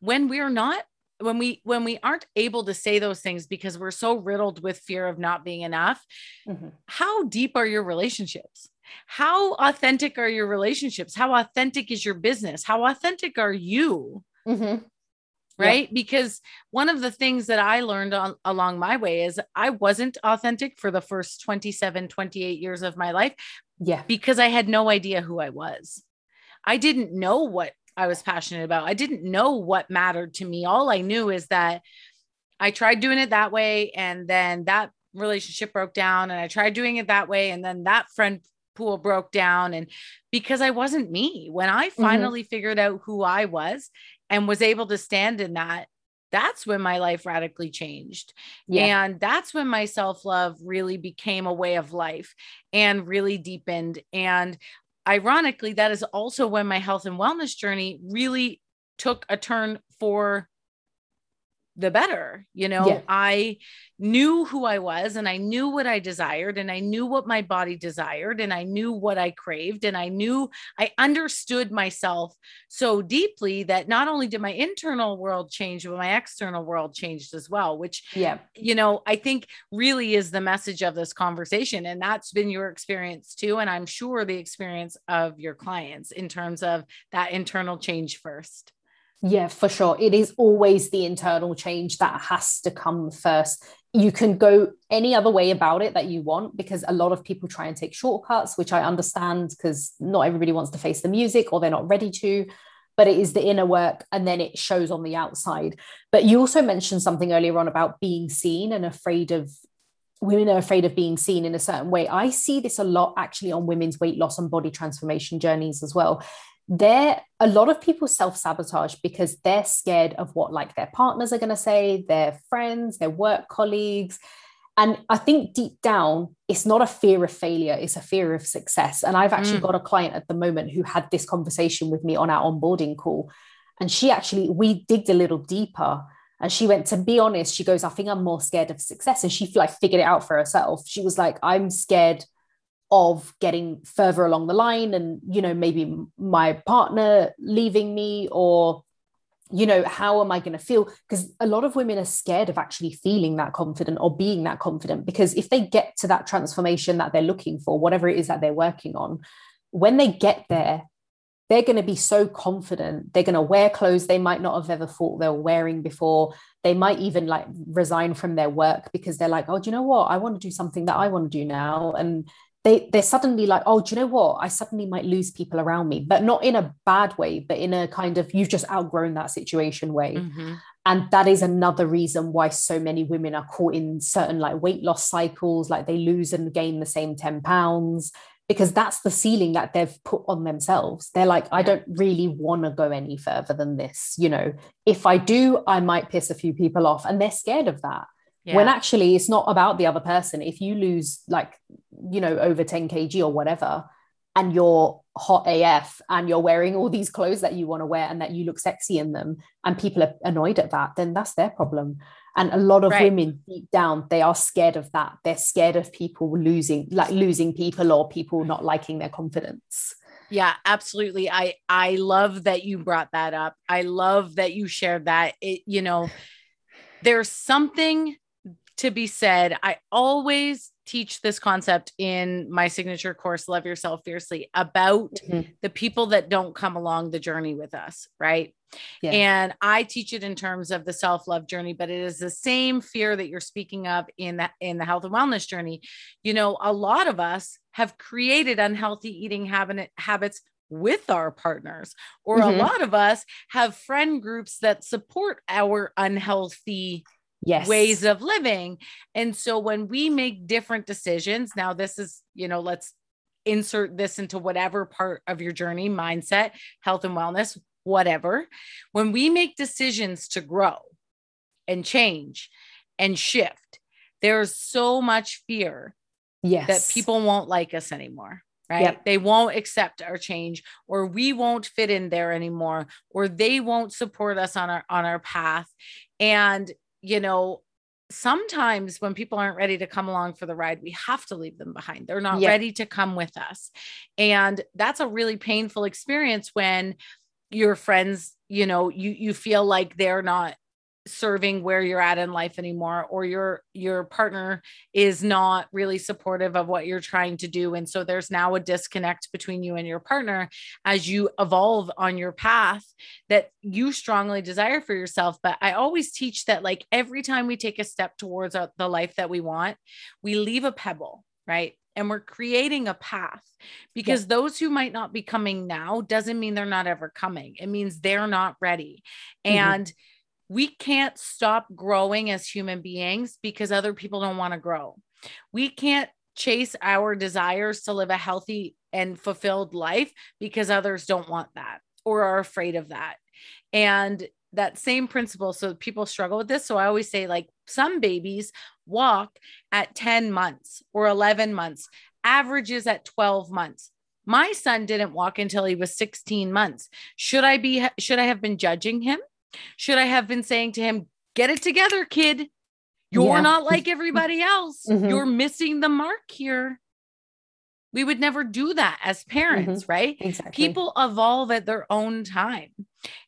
When we're not when we when we aren't able to say those things because we're so riddled with fear of not being enough mm-hmm. how deep are your relationships how authentic are your relationships? How authentic is your business? How authentic are you? Mm-hmm. right? Yeah. because one of the things that i learned on, along my way is i wasn't authentic for the first 27 28 years of my life yeah. because i had no idea who i was. I didn't know what i was passionate about. I didn't know what mattered to me. All i knew is that i tried doing it that way and then that relationship broke down and I tried doing it that way and then that friend pool broke down and because I wasn't me when I mm-hmm. finally mm-hmm. figured out who I was and was able to stand in that that's when my life radically changed. Yeah. And that's when my self love really became a way of life and really deepened. And ironically, that is also when my health and wellness journey really took a turn for the better. You know, yeah. I knew who I was and I knew what I desired and I knew what my body desired and I knew what I craved and I knew I understood myself so deeply that not only did my internal world change, but my external world changed as well, which, yeah, you know, I think really is the message of this conversation. And that's been your experience too. And I'm sure the experience of your clients in terms of that internal change first. Yeah, for sure. It is always the internal change that has to come first. You can go any other way about it that you want because a lot of people try and take shortcuts, which I understand because not everybody wants to face the music or they're not ready to. But it is the inner work and then it shows on the outside. But you also mentioned something earlier on about being seen and afraid of women are afraid of being seen in a certain way. I see this a lot actually on women's weight loss and body transformation journeys as well there a lot of people self-sabotage because they're scared of what like their partners are going to say their friends their work colleagues. And i think deep down it's not a fear of failure it's a fear of success. And i've actually mm. got a client at the moment who had this conversation with me on our onboarding call. And she actually we digged a little deeper and she went to be honest she goes i think i'm more scared of success. And she like figured it out for herself. She was like i'm scared of getting further along the line and you know maybe my partner leaving me or you know how am i going to feel? Because a lot of women are scared of actually feeling that confident or being that confident because if they get to that transformation that they're looking for whatever it is that they're working on when they get there they're going to be so confident. They're going to wear clothes they might not have ever thought they were wearing before. They might even like resign from their work because they're like oh do you know what? I want to do something that i want to do now. And they they're suddenly like oh do you know what? I suddenly might lose people around me but not in a bad way but in a kind of you've just outgrown that situation way. Mm-hmm. and that is another reason why so many women are caught in certain like weight loss cycles like they lose and gain the same 10 pounds because that's the ceiling that they've put on themselves. They're like i don't really want to go any further than this you know? If i do i might piss a few people off and they're scared of that. Yeah. when actually it's not about the other person. If you lose like you know over 10 kg or whatever and you're hot af and you're wearing all these clothes that you want to wear and that you look sexy in them and people are annoyed at that then that's their problem. And a lot of right. women deep down they are scared of that. They're scared of people losing like losing people or people not liking their confidence. Yeah absolutely. I i love that you brought that up. I love that you shared that. It you know there's something to be said. I always teach this concept in my signature course, Love Yourself Fiercely, about mm-hmm. the people that don't come along the journey with us, right? Yeah. And I teach it in terms of the self-love journey, but it is the same fear that you're speaking of in the in the health and wellness journey. You know, a lot of us have created unhealthy eating habit, habits with our partners, or Mhm. a lot of us have friend groups that support our unhealthy yes ways of living. And so when we make different decisions, now this is, you know, let's insert this into whatever part of your journey, mindset, health and wellness, whatever. When we make decisions to grow and change and shift, there's so much fear yes that people won't like us anymore. Right. Yep. They won't accept our change or we won't fit in there anymore or they won't support us on our on our path. And you know, sometimes when people aren't ready to come along for the ride, we have to leave them behind. They're not Yep. ready to come with us. And that's a really painful experience when your friends, you know, you you feel like they're not serving where you're at in life anymore or your your partner is not really supportive of what you're trying to do. And so there's now a disconnect between you and your partner as you evolve on your path that you strongly desire for yourself. But i always teach that like every time we take a step towards the life that we want we leave a pebble right? And we're creating a path because those who might not be coming now doesn't mean they're not ever coming. It means they're not ready. Mhm. and we can't stop growing as human beings because other people don't want to grow. We can't chase our desires to live a healthy and fulfilled life because others don't want that or are afraid of that. And that same principle. So people struggle with this. So I always say, like, some babies walk at 10 months or 11 months, averages at 12 months. My son didn't walk until he was 16 months. Should I be, should I have been judging him? Should I have been saying to him, get it together, kid? You're Yeah. not like everybody else. Mhm. You're missing the mark here. We would never do that as parents, right? exactly People evolve at their own time.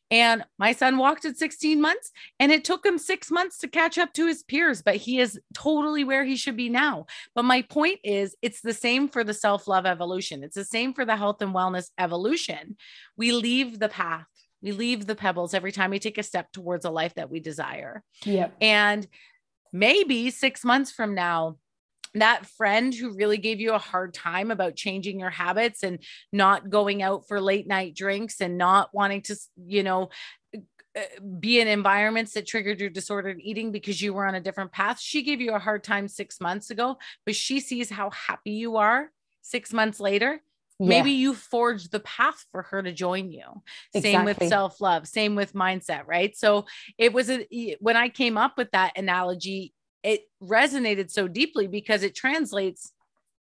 And my son walked at 16 months and it took him six months to catch up to his peers, but he is totally where he should be now. But my point is, it's the same for the self love evolution, it's the same for the health and wellness evolution. We leave the path, we leave the pebbles every time we take a step towards a life that we desire. yep And maybe six months from now, that friend who really gave you a hard time about changing your habits and not going out for late night drinks and not wanting to, you know, uh, be in environments that triggered your disordered eating because you were on a different path. She gave you a hard time six months ago, but she sees how happy you are six months later. Maybe you forged the path for her to join you. Same with self love, same with mindset, right? So it was a, when I came up with that analogy, it resonated so deeply because it translates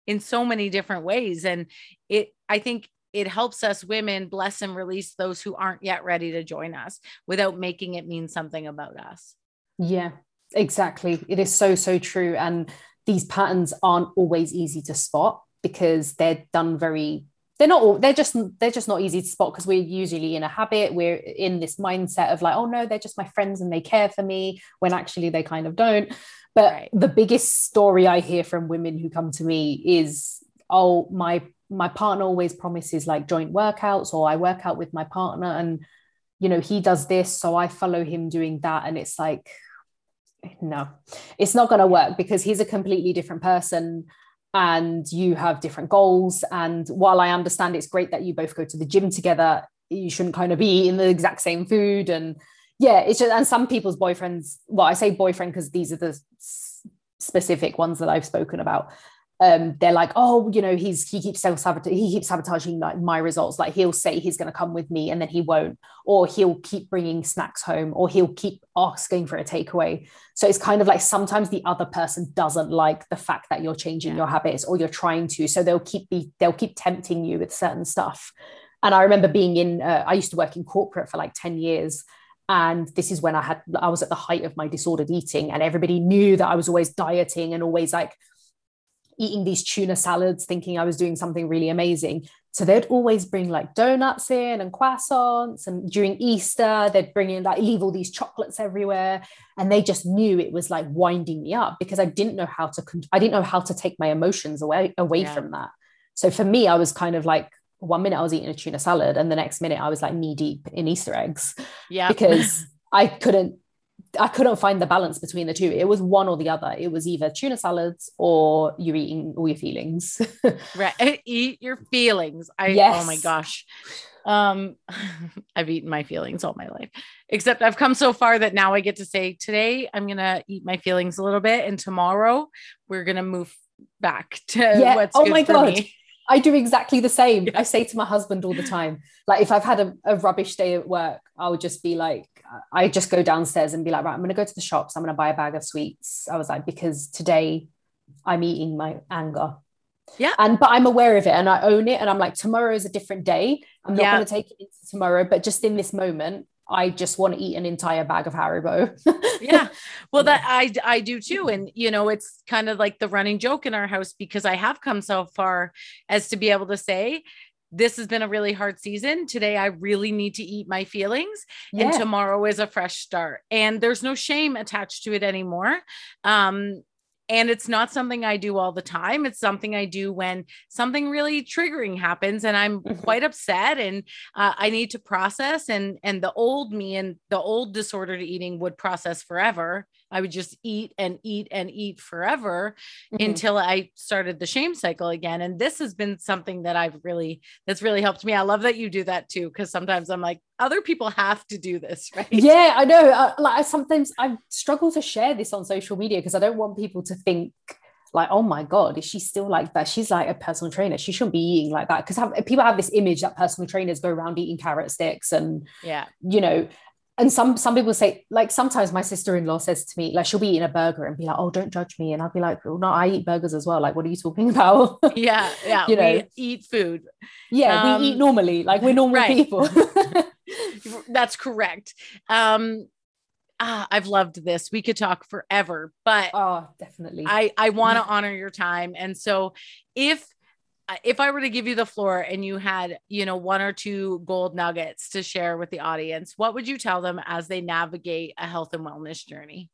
in so many different ways. And it, I think it helps us women bless and release those who aren't yet ready to join us without making it mean something about us. Yeah, exactly. It is so, so true. And these patterns aren't always easy to spot because they're done very they're not all they're just they're just not easy to spot because we're usually in a habit. We're in this mindset of like oh no they're just my friends and they care for me when actually they kind of don't. But Right. the biggest story i hear from women who come to me is oh my my partner always promises like joint workouts or i work out with my partner and you know he does this so i follow him doing that. And it's like no it's not going to work because he's a completely different person and you have different goals. And while i understand it's great that you both go to the gym together you shouldn't kind of be eating the exact same food. And yeah it's just and some people's boyfriends well i say boyfriend because these are the specific ones that i've spoken about um, they're like, oh, you know, he's he keeps sabotaging, he keeps sabotaging like my results. Like he'll say he's going to come with me and then he won't, or he'll keep bringing snacks home, or he'll keep asking for a takeaway. So it's kind of like sometimes the other person doesn't like the fact that you're changing Yeah. your habits or you're trying to, so they'll keep be they'll keep tempting you with certain stuff. And I remember being in, uh, I used to work in corporate for like ten years. And this is when I had, I was at the height of my disordered eating, and everybody knew that I was always dieting and always like eating these tuna salads, thinking I was doing something really amazing. So they'd always bring like donuts in and croissants. And during Easter, they'd bring in like leave all these chocolates everywhere. And they just knew it was like winding me up because I didn't know how to, I didn't know how to take my emotions away, away Yeah. from that. So for me, I was kind of like, one minute I was eating a tuna salad, and the next minute I was like knee deep in Easter eggs Yeah. because I couldn't I couldn't find the balance between the two. It was one or the other. It was either tuna salads or you're eating all your feelings. right. Eat your feelings. I yes. oh my gosh. Um I've eaten my feelings all my life. Except I've come so far that now I get to say today I'm gonna eat my feelings a little bit and tomorrow we're gonna move back to yeah. what's oh my god. Me. I do exactly the same. Yeah. I say to my husband all the time, like if I've had a, a rubbish day at work, I would just be like, I just go downstairs and be like, right, I'm going to go to the shops. I'm going to buy a bag of sweets. I was like, because today I'm eating my anger. Yeah. And, but I'm aware of it and I own it. And I'm like, tomorrow is a different day. I'm not yeah. going to take it into tomorrow, but just in this moment, I just want to eat an entire bag of Haribo. yeah. Well, that I I do too. And you know, it's kind of like the running joke in our house because I have come so far as to be able to say, this has been a really hard season. Today, I really need to eat my feelings, yeah. and tomorrow is a fresh start. And there's no shame attached to it anymore. Um, and it's not something I do all the time. It's something I do when something really triggering happens and I'm mm-hmm. quite upset and uh, I need to process. And, and the old me and the old disordered eating would process forever. I would just eat and eat and eat forever mm-hmm. until I started the shame cycle again. And this has been something that I've really, that's really helped me. I love that you do that too. Cause sometimes I'm like, other people have to do this, right? Yeah, I know. Uh, like sometimes I struggle to share this on social media because I don't want people to think, like, oh my God, is she still like that? She's like a personal trainer. She shouldn't be eating like that. Because people have this image that personal trainers go around eating carrot sticks and, yeah, you know, and some some people say like sometimes my sister-in-law says to me like she'll be eating a burger and be like oh don't judge me. And i'll be like well, no i eat burgers as well. Like what are you talking about? Yeah yeah you know. eat food. Yeah um, we eat normally. Like we're normal right. people. That's correct. Um ah, I've loved this. We could talk forever, but oh, definitely. I I want to honor your time, and so if if I were to give you the floor and you had, you know, one or two gold nuggets to share with the audience, what would you tell them as they navigate a health and wellness journey?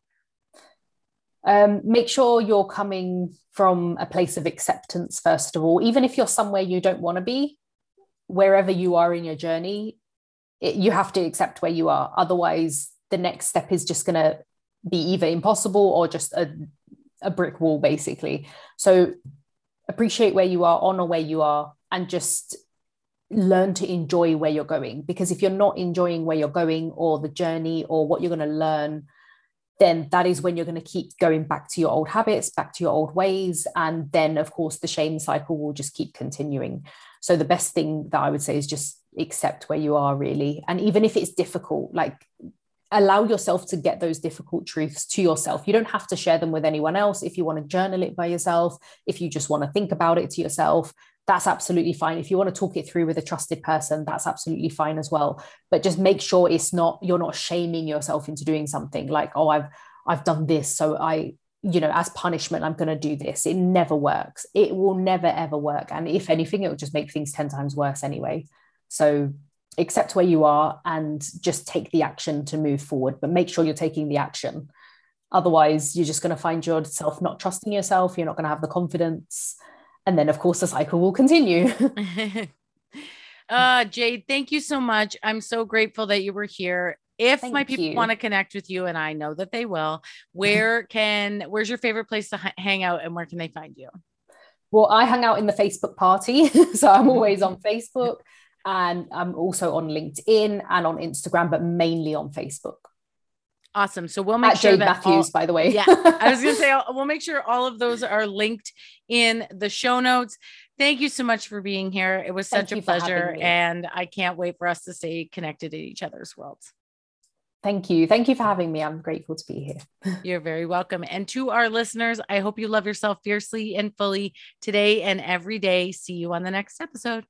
Um, make sure you're coming from a place of acceptance, first of all. Even if you're somewhere you don't want to be, wherever you are in your journey, it, you have to accept where you are. Otherwise, the next step is just going to be either impossible or just a, a brick wall, basically. So appreciate where you are, honor where you are, and just learn to enjoy where you're going. Because if you're not enjoying where you're going or the journey or what you're going to learn, then that is when you're going to keep going back to your old habits, back to your old ways. And then, of course, the shame cycle will just keep continuing. So, the best thing that I would say is just accept where you are, really. And even if it's difficult, like allow yourself to get those difficult truths to yourself. You don't have to share them with anyone else. If you want to journal it by yourself, if you just want to think about it to yourself, that's absolutely fine. If you want to talk it through with a trusted person, that's absolutely fine as well. But just make sure it's not you're not shaming yourself into doing something like, oh, I've I've done this, so I you know as punishment i'm going to do this it never works it will never ever work and if anything it will just make things 10 times worse anyway so accept where you are and just take the action to move forward but make sure you're taking the action. Otherwise you're just going to find yourself not trusting yourself you're not going to have the confidence and then of course the cycle will continue. Uh jade thank you so much. I'm so grateful that you were here. If Thank my people you. want to connect with you and i know that they will where can where's your favorite place to h- hang out and where can they find you? Well i hang out in the facebook party so i'm always on facebook and I'm also on LinkedIn and on Instagram, but mainly on Facebook. Awesome. So we'll make At sure Jade that Matthews, all, by the way. yeah, I was gonna say we'll make sure all of those are linked in the show notes. Thank you so much for being here. It was such Thank a pleasure, and I can't wait for us to stay connected in each other's worlds. Thank you. Thank you for having me. I'm grateful to be here. You're very welcome. And to our listeners, I hope you love yourself fiercely and fully today and every day. See you on the next episode.